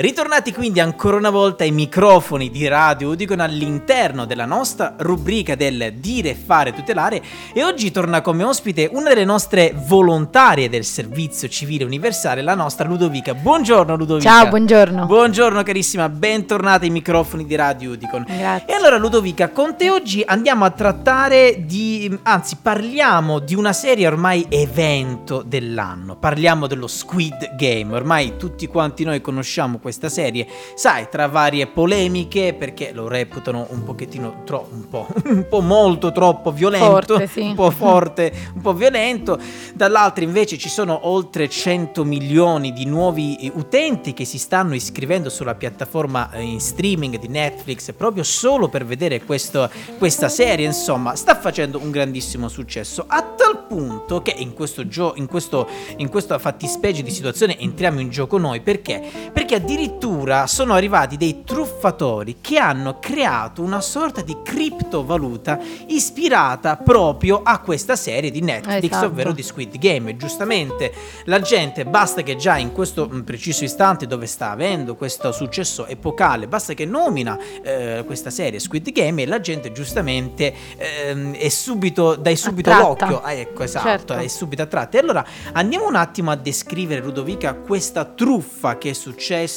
Ritornati quindi ancora una volta ai microfoni di Radio Udicon all'interno della nostra rubrica del dire, fare, tutelare e oggi torna come ospite una delle nostre volontarie del servizio civile universale, la nostra Ludovica. Buongiorno Ludovica. Ciao, buongiorno. Buongiorno carissima, bentornata ai microfoni di Radio Udicon. Grazie. E allora Ludovica, con te oggi andiamo a trattare di, anzi parliamo di una serie ormai evento dell'anno, parliamo dello Squid Game, ormai tutti quanti noi conosciamo questo questa serie, sai, tra varie polemiche, perché lo reputano un pochettino tro- un po', un po' molto troppo violento, forte, sì. un po' forte, un po' violento, dall'altro invece ci sono oltre 100 milioni di nuovi eh, utenti che si stanno iscrivendo sulla piattaforma eh, in streaming di Netflix proprio solo per vedere questo, questa serie, insomma, sta facendo un grandissimo successo, a tal punto che in questo gioco, in, questo, in questa fattispecie di situazione entriamo in gioco noi, perché? Perché addirittura addirittura sono arrivati dei truffatori che hanno creato una sorta di criptovaluta ispirata proprio a questa serie di Netflix, Esatto. ovvero di Squid Game. E giustamente la gente basta che già in questo mm, preciso istante dove sta avendo questo successo epocale, basta che nomina eh, questa serie Squid Game e la gente giustamente ehm, è subito, dai subito Attratta. l'occhio. Ah, ecco, esatto, Certo. è subito attratta. E allora andiamo un attimo a descrivere, Ludovica, questa truffa che è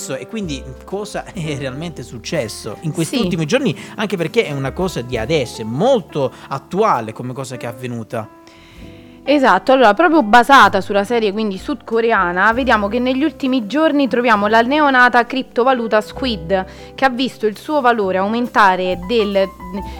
successo e quindi cosa è realmente successo in questi Sì. ultimi giorni, anche perché è una cosa di adesso, è molto attuale come cosa che è avvenuta. Esatto, allora proprio basata sulla serie quindi sudcoreana, vediamo che negli ultimi giorni troviamo la neonata criptovaluta Squid che ha visto il suo valore aumentare del,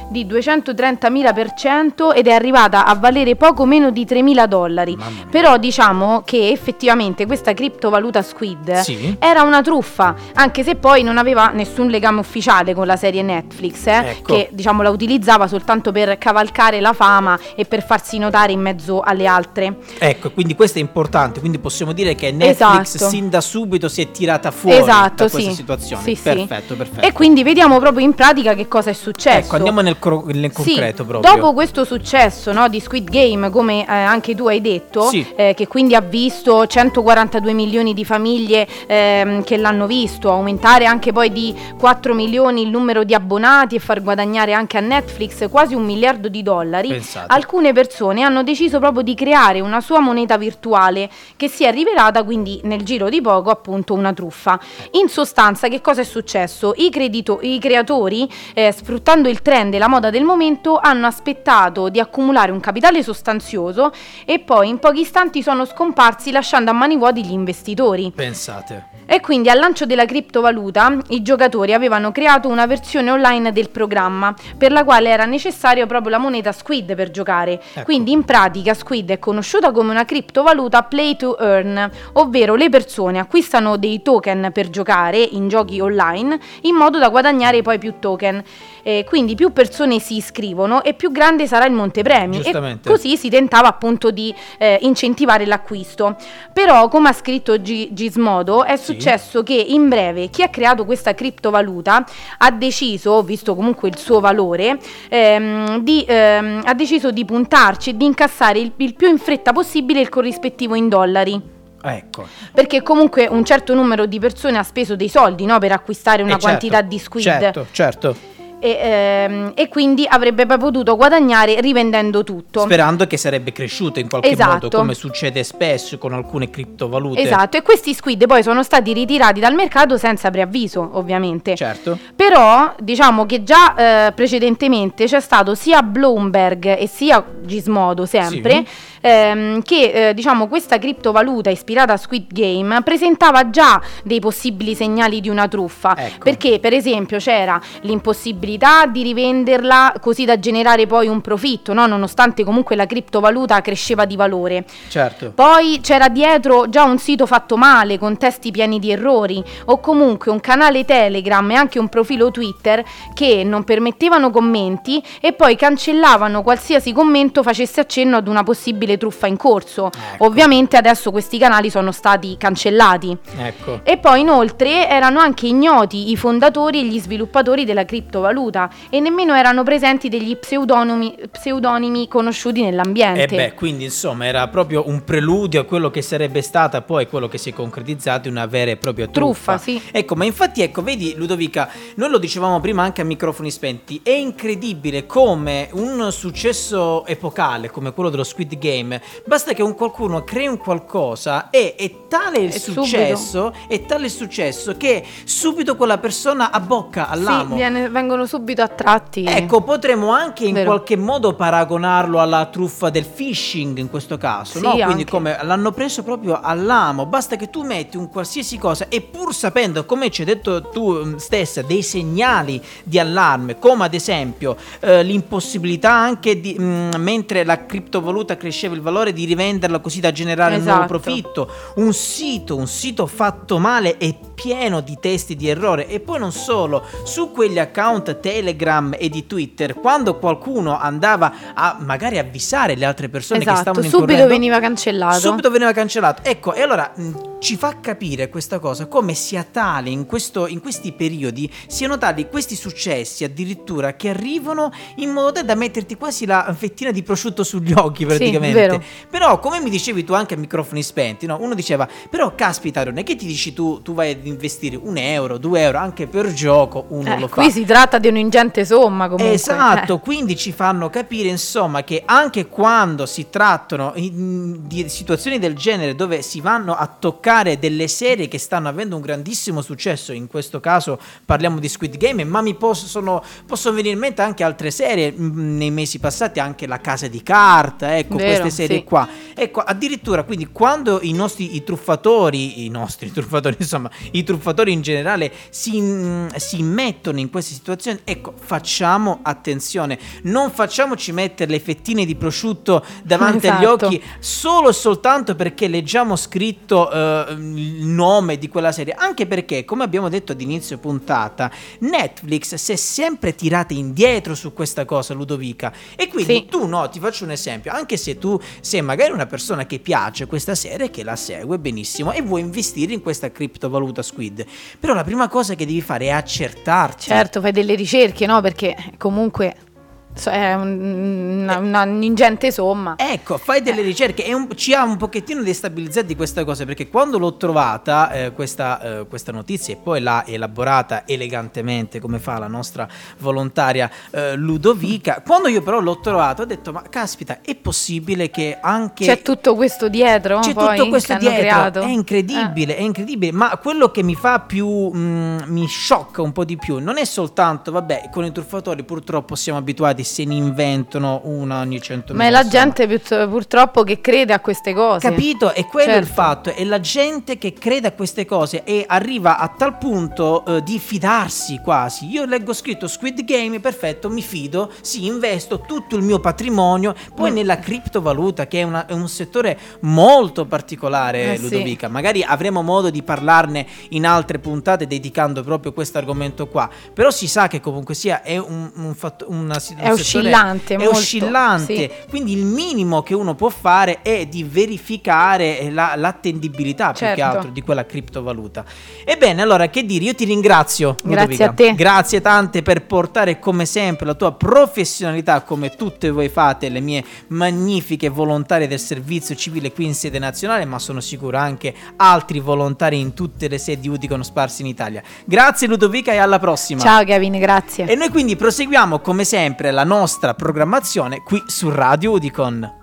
di 230.000% ed è arrivata a valere poco meno di 3.000 dollari. Però diciamo che effettivamente questa criptovaluta Squid Sì. era una truffa, anche se poi non aveva nessun legame ufficiale con la serie Netflix, eh, Ecco. che diciamo la utilizzava soltanto per cavalcare la fama e per farsi notare in mezzo alle altre. Ecco, quindi questo è importante, quindi possiamo dire che Netflix Esatto. sin da subito si è tirata fuori esatto, da questa sì. situazione. Sì, sì. perfetto, perfetto. E quindi vediamo proprio in pratica che cosa è successo. Ecco, andiamo nel, cro- nel Sì, concreto proprio. Dopo questo successo no, di Squid Game, come eh, anche tu hai detto, eh, che quindi ha visto 142 milioni di famiglie ehm, che l'hanno visto, aumentare anche poi di 4 milioni il numero di abbonati e far guadagnare anche a Netflix quasi un miliardo di dollari, Pensate. alcune persone hanno deciso proprio di creare una sua moneta virtuale che si è rivelata quindi nel giro di poco appunto una truffa. In sostanza che cosa è successo? I, credito- i creatori, eh, sfruttando il trend e la moda del momento, hanno aspettato di accumulare un capitale sostanzioso e poi in pochi istanti sono scomparsi lasciando a mani vuoti gli investitori. Pensate. E quindi al lancio della criptovaluta i giocatori avevano creato una versione online del programma per la quale era necessario proprio la moneta Squid per giocare. Ecco. Quindi in pratica Squid è conosciuta come una criptovaluta play to earn, ovvero le persone acquistano dei token per giocare in giochi online in modo da guadagnare poi più token. Eh, quindi più persone si iscrivono e più grande sarà il montepremi. E così si tentava appunto di eh, incentivare l'acquisto. Però, come ha scritto Gi- Gizmodo, è Sì. successo che in breve chi ha creato questa criptovaluta ha deciso, visto comunque il suo valore, ehm, di, ehm, ha deciso di puntarci e di incassare il, il più in fretta possibile il corrispettivo in dollari. Ecco. Perché comunque un certo numero di persone ha speso dei soldi no, per acquistare una Eh, certo, quantità di squid Certo, certo. E, ehm, e quindi avrebbe potuto guadagnare rivendendo tutto. Sperando che sarebbe cresciuta in qualche Esatto. modo, come succede spesso con alcune criptovalute. Esatto, e questi squid poi sono stati ritirati dal mercato senza preavviso, ovviamente. Certo. Però diciamo che già eh, precedentemente c'è stato sia Bloomberg e sia Gizmodo sempre ehm, che eh, diciamo questa criptovaluta ispirata a Squid Game presentava già dei possibili segnali di una truffa Ecco. perché per esempio c'era l'impossibilità di rivenderla così da generare poi un profitto, no? nonostante comunque la criptovaluta cresceva di valore. Certo. Poi c'era dietro già un sito fatto male, con testi pieni di errori, o comunque un canale Telegram e anche un profilo Twitter che non permettevano commenti e poi cancellavano qualsiasi commento facesse accenno ad una possibile truffa in corso. Ecco. Ovviamente adesso questi canali sono stati cancellati. Ecco. E poi inoltre erano anche ignoti i fondatori e gli sviluppatori della criptovaluta, criptovaluta e nemmeno erano presenti degli pseudonimi, pseudonimi conosciuti nell'ambiente. E eh beh, quindi insomma era proprio un preludio a quello che sarebbe stata poi quello che si è concretizzato una vera e propria truffa. Truffa, sì. Ecco, ma infatti ecco, vedi Ludovica, noi lo dicevamo prima anche a microfoni spenti, è incredibile come un successo epocale come quello dello Squid Game, basta che un qualcuno crei un qualcosa e è tale il E successo, è tale il successo che subito quella persona abbocca Sì, all'amo. viene- vengono subito attratti. Ecco, potremmo anche in Vero. qualche modo paragonarlo alla truffa del phishing in questo caso, Sì, no? Quindi anche. come l'hanno preso proprio all'amo, basta che tu metti un qualsiasi cosa e pur sapendo, come ci hai detto tu mm, stessa, dei segnali di allarme, come ad esempio eh, l'impossibilità anche di, mm, mentre la criptovaluta cresceva il valore, di rivenderla così da generare un nuovo Esatto. profitto, un sito, un sito fatto male e pieno di testi di errore e poi non solo, su quegli account Telegram e di Twitter, quando qualcuno andava a magari avvisare le altre persone che Esatto, stavano subito incorrendo, veniva cancellato. Subito veniva cancellato. Ecco, e allora mh, ci fa capire questa cosa come sia tale in, questo- in questi periodi, siano tali questi successi addirittura che arrivano in modo da metterti quasi la fettina di prosciutto sugli occhi praticamente. vero. Però, come mi dicevi tu anche a microfoni spenti, no? uno diceva, però caspita, non è che ti dici tu, tu vai ad investire un euro, due euro, anche per gioco, uno Eh, lo fa. qui si tratta di un'ingente somma comunque. Esatto, eh. quindi ci fanno capire insomma che anche quando si trattano di situazioni del genere dove si vanno a toccare delle serie che stanno avendo un grandissimo successo, in questo caso parliamo di Squid Game, ma mi possono, possono venire in mente anche altre serie mh, nei mesi passati, anche La Casa di Carta, ecco Vero, queste serie sì. qua. Ecco, addirittura quindi quando i nostri i truffatori, i nostri truffatori, insomma, i truffatori in generale si, mm, si mettono in queste situazioni, ecco, facciamo attenzione, non facciamoci mettere le fettine di prosciutto davanti agli Esatto. occhi solo e soltanto perché leggiamo scritto eh, il nome di quella serie, anche perché, come abbiamo detto ad inizio puntata, Netflix si è sempre tirata indietro su questa cosa, Ludovica, e quindi Sì. tu no, ti faccio un esempio, anche se tu sei magari una persona che piace questa serie, che la segue benissimo e vuoi investire in questa criptovaluta Squid, però la prima cosa che devi fare è accertarti. Certo, fai delle ricerche, no? Perché comunque so- è un- una, una ingente somma. Ecco, fai delle ricerche e un- ci ha un pochettino destabilizzati questa cosa perché quando l'ho trovata eh, questa, eh, questa notizia e poi l'ha elaborata elegantemente come fa la nostra volontaria eh, Ludovica, quando io però l'ho trovata ho detto ma caspita è possibile che anche... C'è tutto questo dietro? C'è tutto questo dietro, creato? è incredibile, è incredibile, ma quello che mi fa più, mm, mi sciocca un po' di più, non è soltanto, vabbè, con i truffatori purtroppo siamo abituati, se ne inventano una ogni cento Eh, ma è la gente purtroppo che crede a queste cose. Capito? E quello è il Certo. fatto, è la gente che crede a queste cose e arriva a tal punto eh, di fidarsi quasi. Io leggo scritto Squid Game, perfetto, mi fido, sì, investo tutto il mio patrimonio, poi Mm. nella criptovaluta, che è, una- è un settore molto particolare, Eh, sì. Ludovica. Magari avremo modo di parlarne in altre puntate dedicando proprio questo argomento qua. Però si sa che comunque sia è un, un fatto- una, È un settore- oscillante, È molto, oscillante. sì. Quindi il minimo che uno può fare è di verificare la- l'attendibilità più che Certo. altro di quella criptovaluta. Ebbene, allora che dire? Io ti ringrazio. Grazie Ludovica. a te. Grazie tante per portare come sempre la tua professionalità, come tutte voi fate, le mie magnifiche volontarie del servizio civile qui in sede nazionale, ma sono sicuro anche altri volontari in tutte le sedi Udicon sparsi in Italia. Grazie Ludovica e alla prossima. Ciao Kevin, grazie. E noi quindi proseguiamo come sempre la nostra programmazione qui su Radio Udicon.